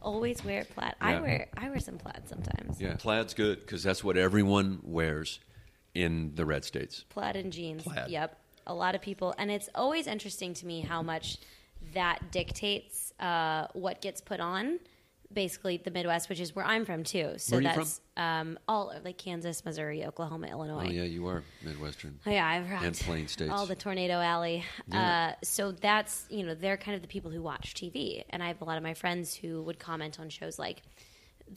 Always wear plaid. I wear I wear some plaid sometimes. Yeah, plaid's good because that's what everyone wears in the red states. Plaid and jeans. Plaid. Yep. A lot of people, and it's always interesting to me how much that dictates uh, what gets put on. Basically, the Midwest, which is where I'm from too. So Where that's um, all like Kansas, Missouri, Oklahoma, Illinois. Oh yeah, you are Midwestern. Oh, yeah, I've rocked And Plain States. all the Tornado Alley. Yeah. Uh, so that's you know they're kind of the people who watch TV, and I have a lot of my friends who would comment on shows like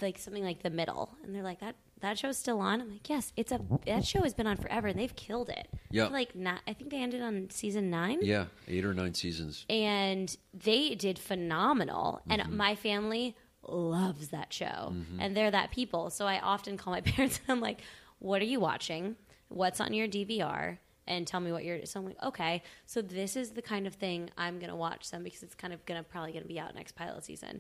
like something like The Middle, and they're like that that show's still on. I'm like, yes, it's a that show has been on forever, and they've killed it. Yeah. like not, I think they ended on season nine Yeah, eight or nine seasons. and they did phenomenal. Mm-hmm. And my family loves that show, and they're that people. So I often call my parents and I'm like, "What are you watching? What's on your DVR?" And tell me what you're. So I'm like, okay, so this is the kind of thing I'm gonna watch them because it's kind of gonna probably gonna be out next pilot season.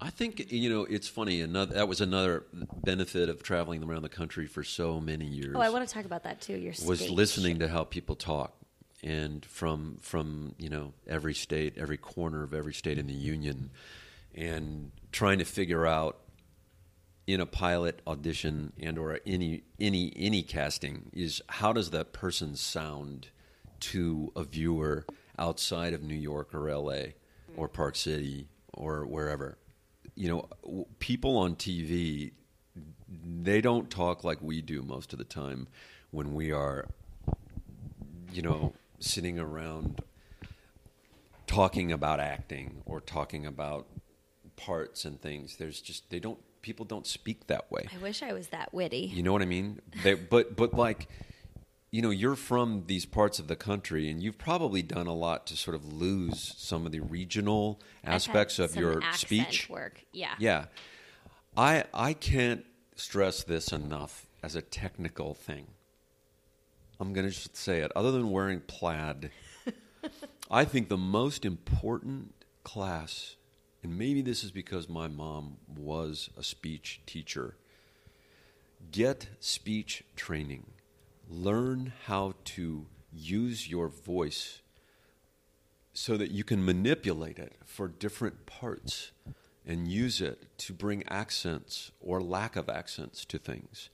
I think you know it's funny. Another that was another benefit of traveling around the country for so many years. Oh, I want to talk about that too. Your was state listening to how people talk, and from from you know every state, every corner of every state in the union, and trying to figure out in a pilot audition and or any any any casting is how does that person sound to a viewer outside of New York or L.A. or Park City or wherever. You know, people on TV they don't talk like we do most of the time when we are you know sitting around talking about acting or talking about parts and things. There's just they don't people don't speak that way. I wish I was that witty. you know what i mean? They, but but like you know you're from these parts of the country and you've probably done a lot to sort of lose some of the regional aspects of your speech work. Yeah. yeah. I I can't stress this enough as a technical thing. I'm going to just say it. Other than wearing plaid, I think the most important class and maybe this is because my mom was a speech teacher, get speech training. Learn how to use your voice so that you can manipulate it for different parts and use it to bring accents or lack of accents to things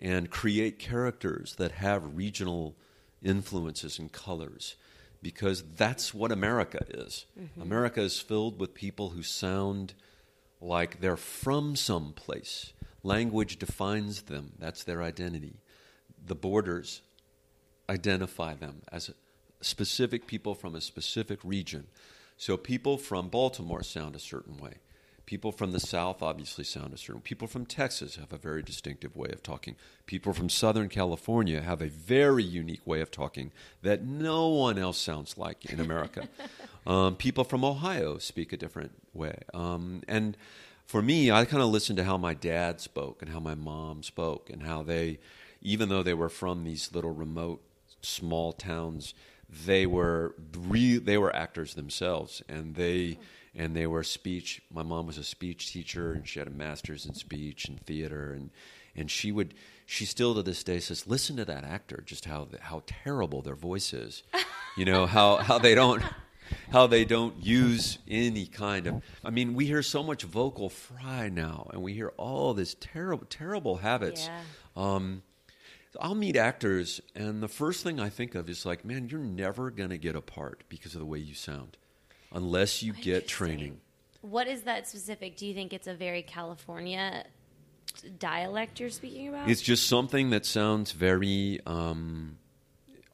and create characters that have regional influences and colors because that's what America is. Mm-hmm. America is filled with people who sound like they're from some place. Language defines them, that's their identity. The borders identify them as specific people from a specific region. So people from Baltimore sound a certain way. People from the South obviously sound a certain. People from Texas have a very distinctive way of talking. People from Southern California have a very unique way of talking that no one else sounds like in America. um, people from Ohio speak a different way. Um, and for me, I kind of listened to how my dad spoke and how my mom spoke and how they, even though they were from these little remote small towns, they were re- they were actors themselves and they and they were speech. My mom was a speech teacher, and she had a master's in speech and theater, and and she would she still to this day says, listen to that actor, just how how terrible their voice is, you know how how they don't. How they don't use any kind of. I mean, we hear so much vocal fry now, and we hear all this terrible, terrible habits. Yeah. Um, I'll meet actors, and the first thing I think of is like, man, you're never going to get a part because of the way you sound unless you get training. What is that specific? Do you think it's a very California dialect you're speaking about? It's just something that sounds very um,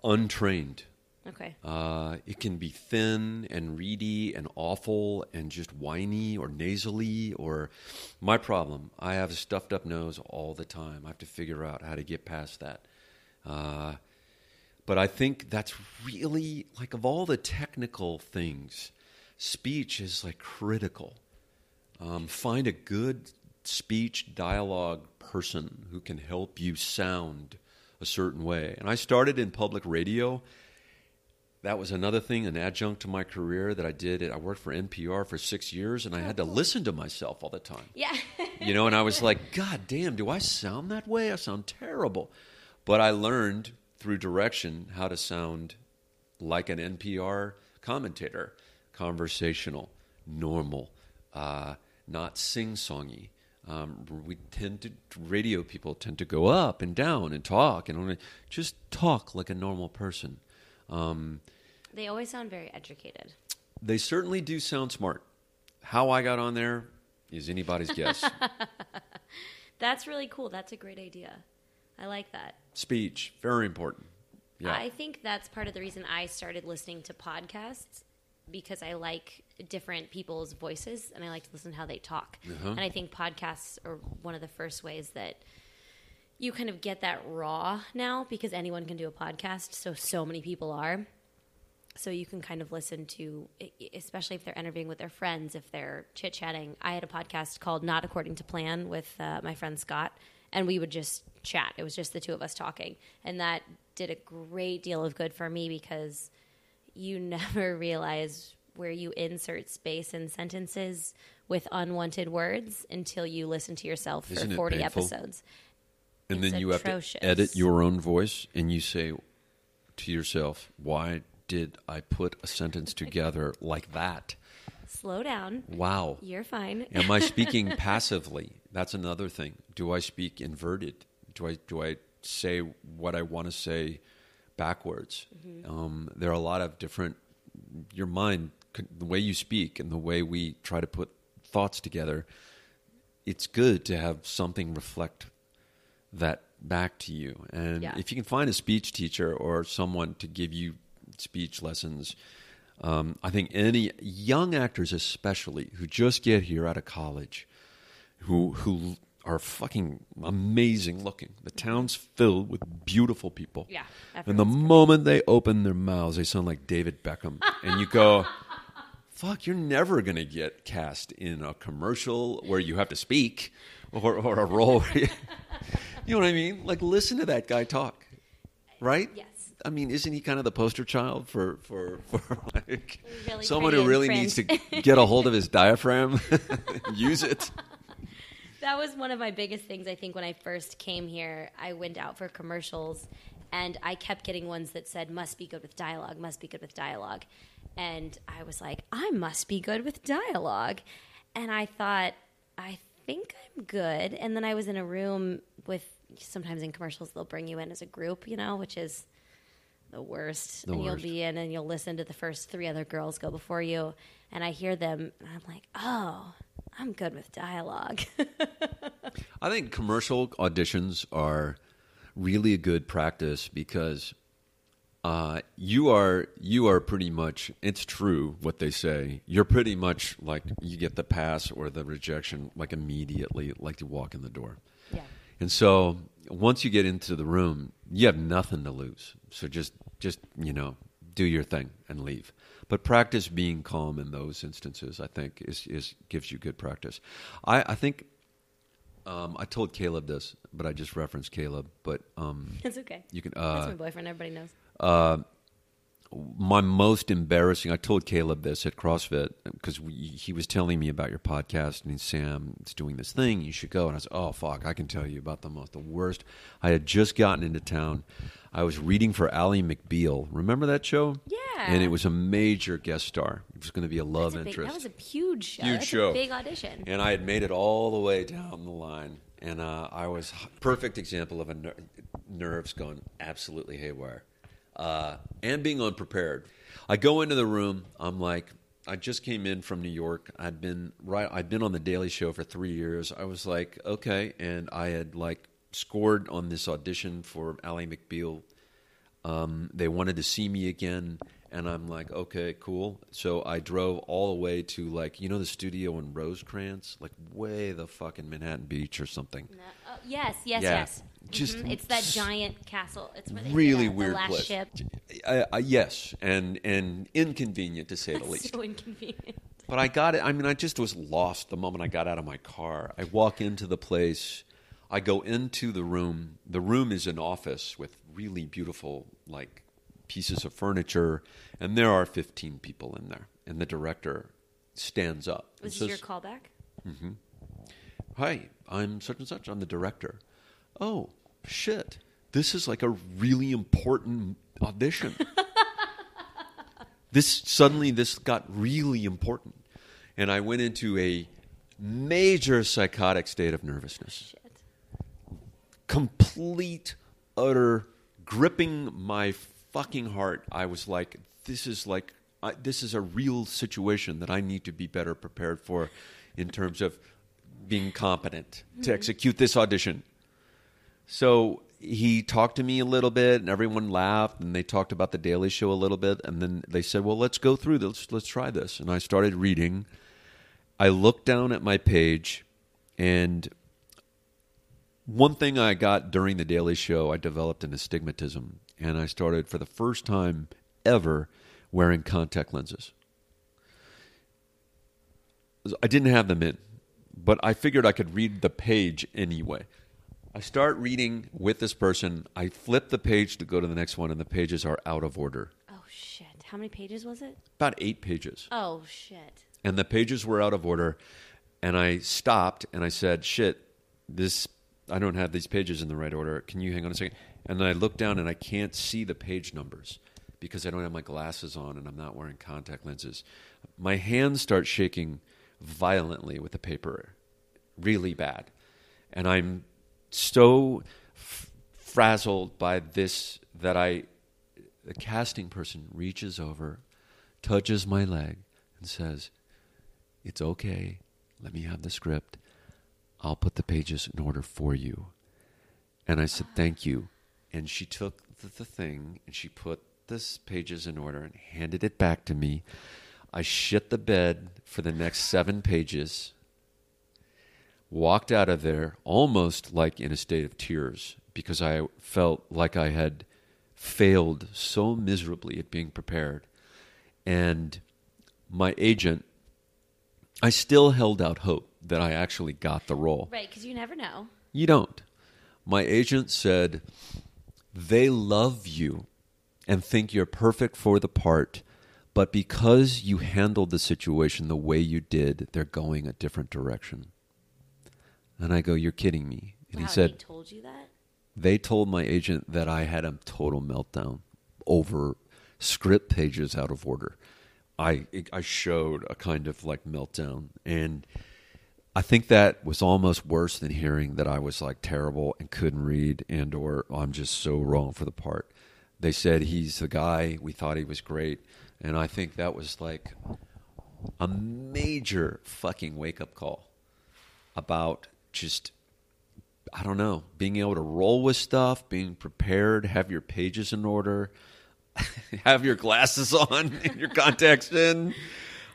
untrained. Okay. Uh, it can be thin and reedy and awful and just whiny or nasally or my problem. I have a stuffed up nose all the time. I have to figure out how to get past that. Uh, but I think that's really like of all the technical things speech is like critical. Um, find a good speech dialogue person who can help you sound a certain way. And I started in public radio. That was another thing, an adjunct to my career that I did. I worked for NPR for six years, and I had to listen to myself all the time. Yeah. you know, and I was like, God damn, do I sound that way? I sound terrible. But I learned through direction how to sound like an NPR commentator conversational, normal, uh, not sing songy. Um, we tend to radio people tend to go up and down and talk and only, just talk like a normal person. Um, they always sound very educated. They certainly do sound smart. How I got on there is anybody's guess. That's really cool. That's a great idea. I like that. Speech, very important. Yeah. I think that's part of the reason I started listening to podcasts because I like different people's voices and I like to listen to how they talk. Uh-huh. And I think podcasts are one of the first ways that you kind of get that raw now because anyone can do a podcast. So, so many people are. So you can kind of listen to, especially if they're interviewing with their friends, if they're chit chatting. I had a podcast called Not According to Plan with uh, my friend Scott, and we would just chat. It was just the two of us talking. And that did a great deal of good for me because – you never realize where you insert space in sentences with unwanted words until you listen to yourself Isn't for 40 painful? episodes. And it's then you atrocious. have to edit your own voice and you say to yourself, why did I put a sentence together like that? Slow down. Wow. You're fine. Am I speaking passively? That's another thing. Do I speak inverted? Do I do I say what I want to say backwards. Mm-hmm. Um, there are a lot of different. Your mind, the way you speak, and the way we try to put thoughts together. It's good to have something reflect that back to you. And yeah. if you can find a speech teacher or someone to give you speech lessons, um, I think any young actors, especially who just get here out of college, who who are fucking amazing looking. The town's filled with beautiful people. Yeah. And the moment they open their mouths, they sound like David Beckham. and you go, fuck, you're never going to get cast in a commercial where you have to speak or, or a role. you, know what I mean? Like, listen to that guy talk, right? Yes. I mean, isn't he kind of the poster child for for for like Really someone who really print. needs to get a hold of his diaphragm, use it. That was one of my biggest things. I think when I first came here, I went out for commercials, and I kept getting ones that said "must be good with dialogue," "must be good with dialogue," and I was like, "I must be good with dialogue," and I thought, "I think I'm good." And then I was in a room with. Sometimes in commercials, they'll bring you in as a group, you know, which is the worst. The and you'll be in and you'll listen to the first three other girls go before you. And I hear them, and I'm like, oh, I'm good with dialogue. I think commercial auditions are really a good practice because uh, you are you are pretty much it's true what they say. You're pretty much like you get the pass or the rejection like immediately, like you walk in the door. And so once you get into the room, you have nothing to lose. So just just you know do your thing and leave. But practice being calm in those instances, I think, is is gives you good practice. I, I think um, I told Caleb this, but I just referenced Caleb. But um, It's okay. you can. That's Uh, my boyfriend. Everybody knows. uh, my most embarrassing. I told Caleb this at CrossFit because he was telling me about your podcast, and Sam, is doing this thing. You should go. And I was, oh fuck, I can tell you about the most, the worst. I had just gotten into town. I was reading for Ally McBeal. Remember that show? Yeah. And it was a major guest star. It was going to be a love a big- interest. that was a huge show. Huge That's show. Big audition. And I had made it all the way down the line, and uh, I was perfect example of a ner- nerves going absolutely haywire, uh, and being unprepared. I go into the room. I'm like, I just came in from New York. I'd been right. I'd been on the Daily Show for three years. I was like, okay, and I had like scored on this audition for Ally McBeal. Um, they wanted to see me again, and I'm like, okay, cool. So I drove all the way to like you know the studio in Rosecrans, like way the fucking Manhattan Beach or something. No- oh, yes, yes, Yeah. yes. Just Mhm. it's that giant castle. It's where they Really uh, the weird last place. ship. Uh, uh, yes, and and inconvenient to say the least. so inconvenient. But I got it. I mean, I just was lost the moment I got out of my car. I walk into the place. I go into the room. The room is an office with really beautiful, like, pieces of furniture. And there are 15 people in there. And the director stands up. Was this your callback? Mm-hmm. Hi, I'm such and such. I'm the director. Oh, shit. This is like a really important audition. this suddenly this got really important. And I went into a major psychotic state of nervousness. Shit. Complete utter gripping my fucking heart. I was like this is like I, this is a real situation that I need to be better prepared for in terms of being competent to mm-hmm. execute this audition. So he talked to me a little bit, and everyone laughed, and they talked about the Daily Show a little bit, and then they said, "Well, let's go through this. Let's try this." And I started reading. I looked down at my page, and one thing I got during the Daily Show, I developed an astigmatism, and I started for the first time ever wearing contact lenses. I didn't have them in, but I figured I could read the page anyway. I start reading with this person. I flip the page to go to the next one, and the pages are out of order. Oh shit! How many pages was it? About eight pages. Oh shit! and the pages were out of order and i stopped and i said shit this i don't have these pages in the right order can you hang on a second and then i look down and i can't see the page numbers because i don't have my glasses on and i'm not wearing contact lenses my hands start shaking violently with the paper really bad and i'm so f- frazzled by this that i the casting person reaches over touches my leg and says it's okay. Let me have the script. I'll put the pages in order for you. And I said, Thank you. And she took the, the thing and she put this pages in order and handed it back to me. I shit the bed for the next seven pages, walked out of there almost like in a state of tears because I felt like I had failed so miserably at being prepared. And my agent I still held out hope that I actually got the role. Right, because you never know. You don't. My agent said, they love you. and think you're perfect for the part, but because you handled the situation the way you did, they're going a different direction. And I go, You're kidding me. And wow, he said, they told you that? They told my agent that I had a total meltdown over script pages out of order. I I showed a kind of like meltdown and I think that was almost worse than hearing that I was like terrible and couldn't read and or I'm just so wrong for the part. They said he's the guy, we thought he was great, and I think that was like a major fucking wake up call about just I don't know, being able to roll with stuff, being prepared, have your pages in order, have your glasses on and your contacts in.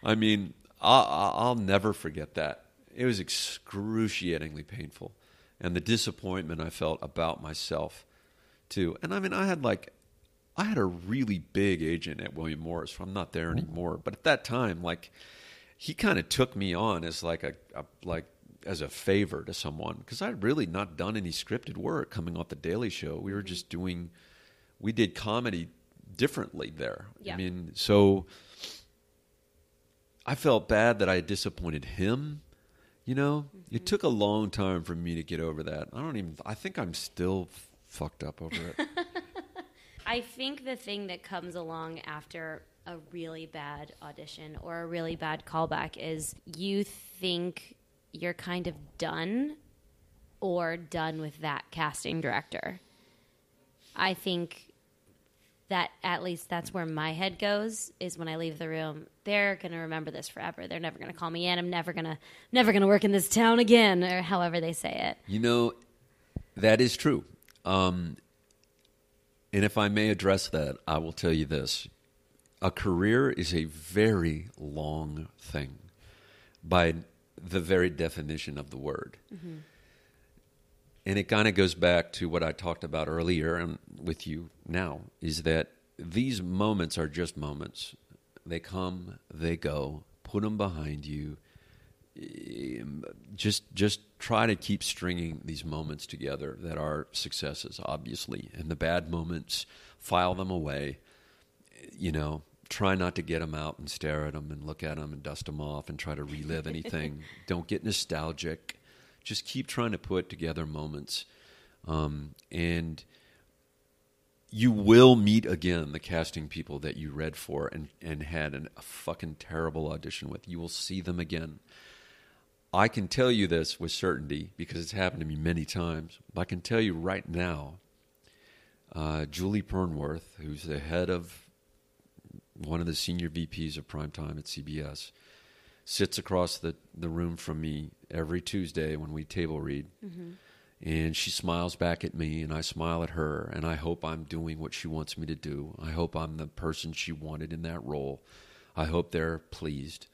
I mean, I'll, I'll never forget that. It was excruciatingly painful, and the disappointment I felt about myself too. And I mean, I had like, I had a really big agent at William Morris. I'm not there mm-hmm. anymore, but at that time, like, he kind of took me on as like a, a like as a favor to someone because I'd really not done any scripted work coming off the Daily Show. We were mm-hmm. just doing, we did comedy differently there. Yeah. I mean, so I felt bad that I had disappointed him. You know, it mm-hmm. took a long time for me to get over that. I don't even. I think I'm still f- fucked up over it. I think the thing that comes along after a really bad audition or a really bad callback is you think you're kind of done or done with that casting director. I think that at least that's where my head goes is when I leave the room. They're going to remember this forever. They're never going to call me in. I'm never going to never going to work in this town again or however they say it. You know, that is true. Um, and if I may address that, I will tell you this. A career is a very long thing by the very definition of the word. And it kind of goes back to what I talked about earlier and with you now is that these moments are just moments. They come, they go. Put them behind you um, just just try to keep stringing these moments together that are successes obviously and the bad moments file them away you know try not to get them out and stare at them and look at them and dust them off and try to relive anything don't get nostalgic just keep trying to put together moments um, and you will meet again the casting people that you read for and, and had an, a fucking terrible audition with. You will see them again. I can tell you this with certainty because it's happened to me many times. But I can tell you right now, uh, Julie Pernworth, who's the head of one of the senior VPs of primetime at CBS, sits across the, the room from me every Tuesday when we table read. Mm-hmm. And she smiles back at me, and I smile at her, and I hope I'm doing what she wants me to do. I hope I'm the person she wanted in that role. I hope they're pleased.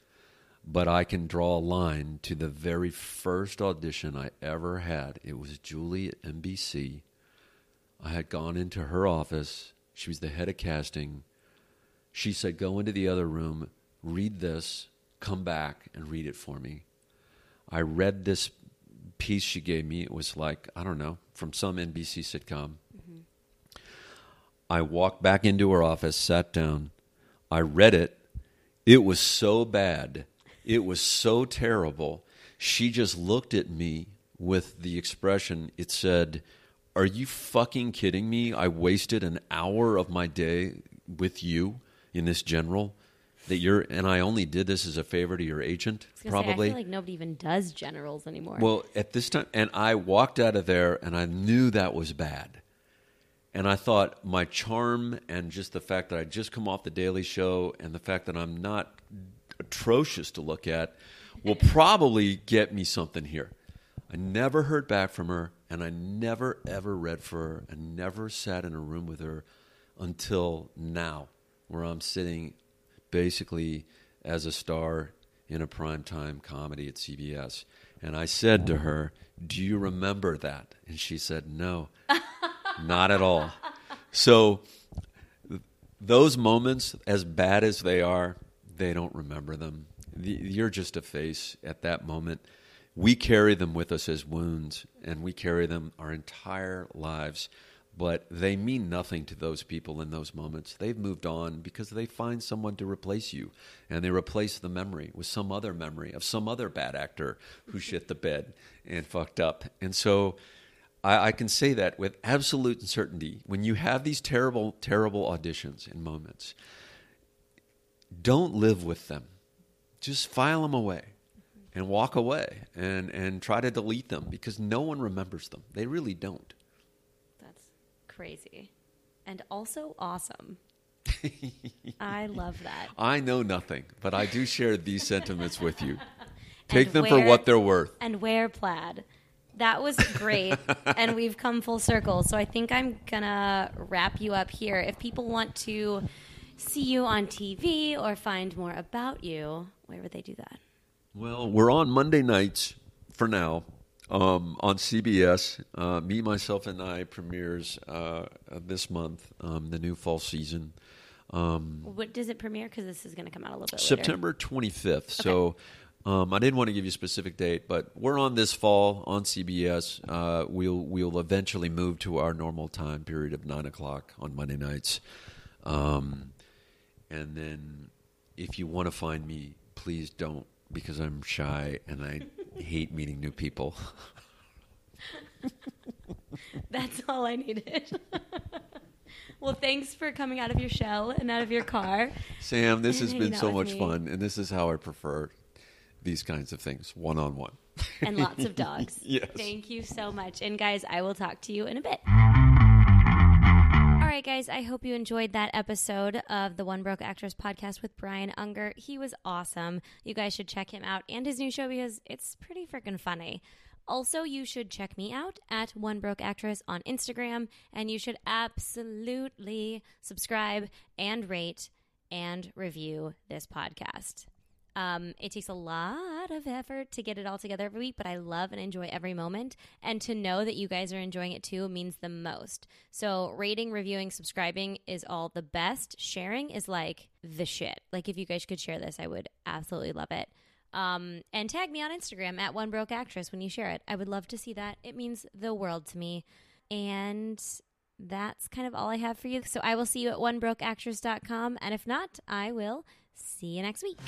But I can draw a line to the very first audition I ever had. It was Julie at NBC. I had gone into her office. She was the head of casting. She said, Go into the other room, read this, come back and read it for me. I read this piece she gave me. It was like, I don't know, from some NBC sitcom. I walked back into her office, sat down. I read it. It was so bad. It was so terrible. She just looked at me with the expression, it said, Are you fucking kidding me? I wasted an hour of my day with you in this general. That you're, and I only did this as a favor to your agent, I was gonna say, probably. I feel like nobody even does generals anymore. Well, at this time, and I walked out of there and I knew that was bad. And I thought my charm and just the fact that I just come off the Daily Show and the fact that I'm not atrocious to look at will probably get me something here. I never heard back from her and I never ever read for her and never sat in a room with her until now, where I'm sitting basically as a star in a primetime comedy at CBS. And I said to her, Do you remember that? And she said, No, not at all. So th- those moments, as bad as they are, they don't remember them. The- You're just a face at that moment. We carry them with us as wounds, and we carry them our entire lives. But they mean nothing to those people in those moments. They've moved on because they find someone to replace you, and they replace the memory with some other memory of some other bad actor who shit the bed and fucked up. And so I, I can say that with absolute certainty. When you have these terrible, terrible auditions and moments, don't live with them. Just file them away and walk away and, and try to delete them because no one remembers them. They really don't. Crazy. And also awesome. I love that. I know nothing, but I do share these sentiments with you. Take them for what they're worth. And wear plaid. That was great. and we've come full circle. So I think I'm going to wrap you up here. If people want to see you on TV or find more about you, where would they do that? Well, we're on Monday nights for now um, on CBS. Uh, Me, Myself, and I premieres uh, this month, um, the new fall season. Um, What does it premiere? Because this is going to come out a little bit later. September 25th. So um, I didn't want to give you a specific date, but we're on this fall on CBS. Uh, we'll we'll eventually move to our normal time period of nine o'clock on Monday nights, um, and then if you want to find me, please don't because I'm shy and I hate meeting new people. That's all I needed. well, thanks for coming out of your shell and out of your car. Sam, this has been so much me. fun, and this is how I prefer these kinds of things, one on one. and lots of dogs. Yes. Thank you so much. And guys, I will talk to you in a bit. Right, guys, I hope you enjoyed that episode of the One Broke Actress podcast with Brian Unger. He was awesome. You guys should check him out and his new show because it's pretty freaking funny. Also, you should check me out at One Broke Actress on Instagram, and you should absolutely subscribe and rate and review this podcast. Um, it takes a lot of effort to get it all together every week, but I love and enjoy every moment. And to know that you guys are enjoying it too means the most. So, rating, reviewing, subscribing is all the best. Sharing is like the shit. Like, if you guys could share this, I would absolutely love it. Um, and tag me on Instagram at One Broke Actress when you share it. I would love to see that. It means the world to me. And that's kind of all I have for you. So I will see you at onebrokeactress.com. And if not, I will see you next week.